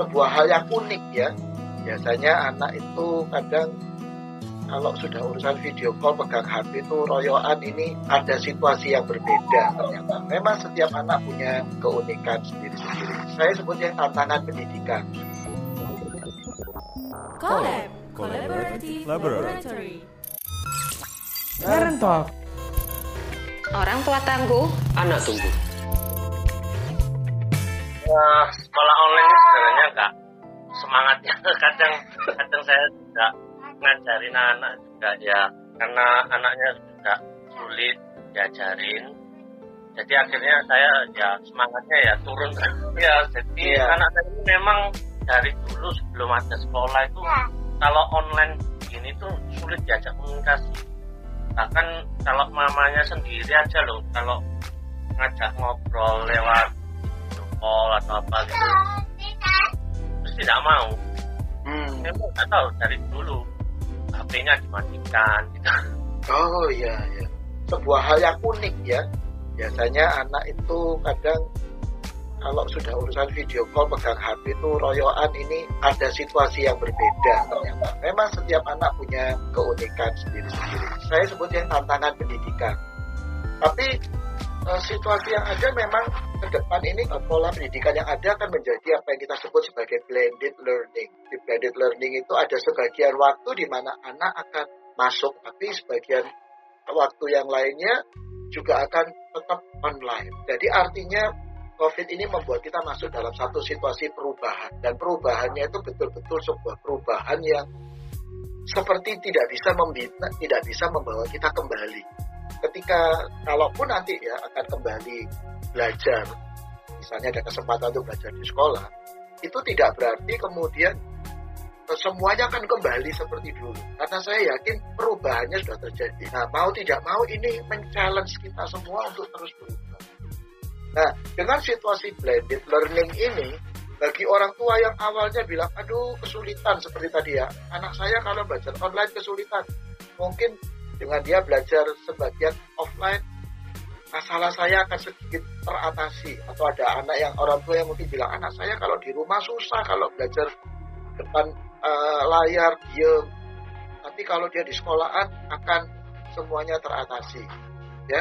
sebuah hal yang unik ya. Biasanya anak itu kadang kalau sudah urusan video call pegang HP itu royoan ini ada situasi yang berbeda ternyata. Memang setiap anak punya keunikan sendiri-sendiri. Saya sebutnya tantangan pendidikan. Collab Collaborative Laboratory Parent Talk Orang tua tangguh, anak tumbuh. Nah, sekolah online ini sebenarnya enggak semangatnya. Kadang kadang saya juga ngajarin anak juga ya karena anaknya juga sulit diajarin. Jadi akhirnya saya ya semangatnya ya turun. Ya jadi Iya. anak saya ini memang dari dulu sebelum ada sekolah itu kalau online gini tuh sulit diajak komunikasi. Bahkan kalau mamanya sendiri aja loh kalau ngajak ngobrol lewat call atau apa gitu terus tidak mau Hmm. nggak tahu dari dulu HP-nya dimatikan gitu. Oh iya ya. Sebuah hal yang unik ya. Biasanya anak itu kadang kalau sudah urusan video call pegang HP itu royoan ini ada situasi yang berbeda ternyata. Memang setiap anak punya keunikan sendiri-sendiri. Saya sebutnya tantangan pendidikan. Tapi eh, situasi yang ada memang ke depan ini eh, pola pendidikan yang ada akan menjadi apa yang kita sebut sebagai blended learning. Di blended learning itu ada sebagian waktu di mana anak akan masuk, tapi sebagian waktu yang lainnya juga akan tetap online. Jadi artinya COVID ini membuat kita masuk dalam satu situasi perubahan dan perubahannya itu betul-betul sebuah perubahan yang seperti tidak bisa membina, tidak bisa membawa kita kembali. Ketika kalaupun nanti ya akan kembali belajar, misalnya ada kesempatan untuk belajar di sekolah, itu tidak berarti kemudian eh, semuanya akan kembali seperti dulu. Karena saya yakin perubahannya sudah terjadi. Nah, mau tidak mau ini men-challenge kita semua untuk terus berubah. Nah, dengan situasi blended learning ini, bagi orang tua yang awalnya bilang, aduh kesulitan seperti tadi ya, anak saya kalau belajar online kesulitan. Mungkin dengan dia belajar sebagian offline, masalah saya akan sedikit teratasi. Atau ada anak yang orang tua yang mungkin bilang, anak saya kalau di rumah susah kalau belajar depan eh, layar, diem. Tapi kalau dia di sekolahan akan semuanya teratasi. Ya,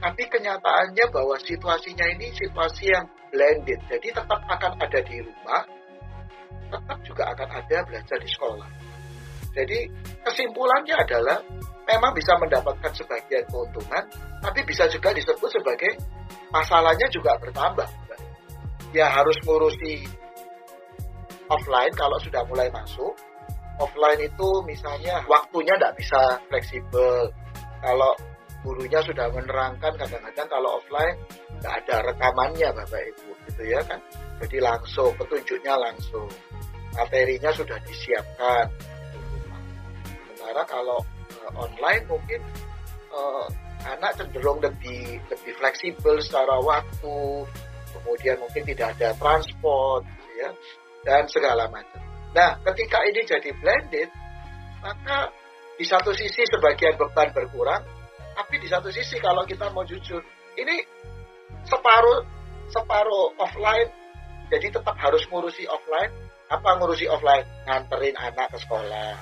tapi kenyataannya bahwa situasinya ini situasi yang blended. Jadi tetap akan ada di rumah, tetap juga akan ada belajar di sekolah. Jadi kesimpulannya adalah memang bisa mendapatkan sebagian keuntungan, tapi bisa juga disebut sebagai masalahnya juga bertambah. Ya harus ngurusi offline kalau sudah mulai masuk. Offline itu misalnya waktunya tidak bisa fleksibel. Kalau gurunya sudah menerangkan kadang-kadang kalau offline nggak ada rekamannya Bapak Ibu gitu ya kan. Jadi langsung petunjuknya langsung. Materinya sudah disiapkan. Sementara kalau eh, online mungkin eh, anak cenderung lebih lebih fleksibel secara waktu, kemudian mungkin tidak ada transport, gitu ya, dan segala macam. Nah, ketika ini jadi blended, maka di satu sisi sebagian beban berkurang, tapi di satu sisi kalau kita mau jujur, ini separuh separuh offline, jadi tetap harus ngurusi offline. Apa ngurusi offline? Nganterin anak ke sekolah,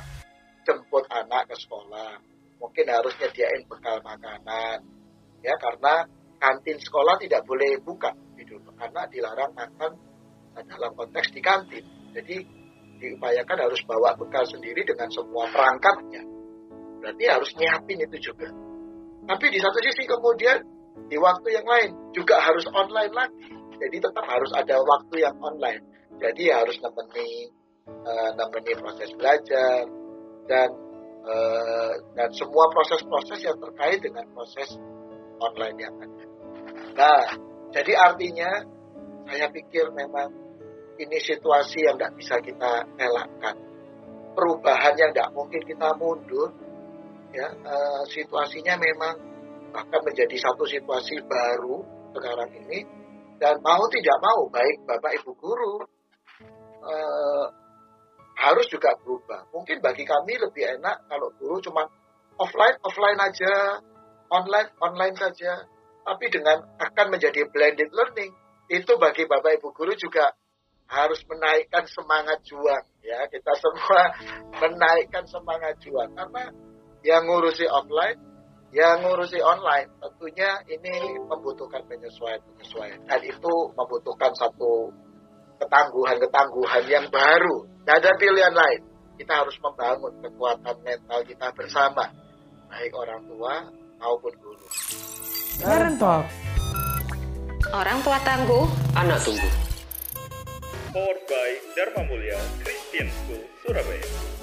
jemput anak ke sekolah, mungkin harus nyediain bekal makanan, ya karena kantin sekolah tidak boleh buka gitu, karena dilarang makan dalam konteks di kantin. Jadi diupayakan harus bawa bekal sendiri dengan semua perangkatnya. Berarti harus nyiapin itu juga. Tapi di satu sisi kemudian di waktu yang lain juga harus online lagi. Jadi tetap harus ada waktu yang online. Jadi harus nemeni eh, nemeni proses belajar dan eh, dan semua proses-proses yang terkait dengan proses online yang ada. Nah, jadi artinya saya pikir memang ini situasi yang tidak bisa kita elakkan. Perubahan yang tidak mungkin kita mundur, ya eh, situasinya memang bahkan menjadi satu situasi baru sekarang ini dan mau tidak mau baik bapak ibu guru harus juga berubah. Mungkin bagi kami lebih enak kalau guru cuma offline offline aja, online online saja. Tapi dengan akan menjadi blended learning itu bagi bapak ibu guru juga harus menaikkan semangat juang ya kita semua menaikkan semangat juang karena yang ngurusi offline yang ngurusi online tentunya ini membutuhkan penyesuaian penyesuaian dan itu membutuhkan satu ketangguhan-ketangguhan yang baru tidak ada pilihan lain kita harus membangun kekuatan mental kita bersama baik orang tua maupun guru Parent Talk. Orang tua tangguh, Anak tunggu. Powered by Dharma Mulia Christian School, Surabaya.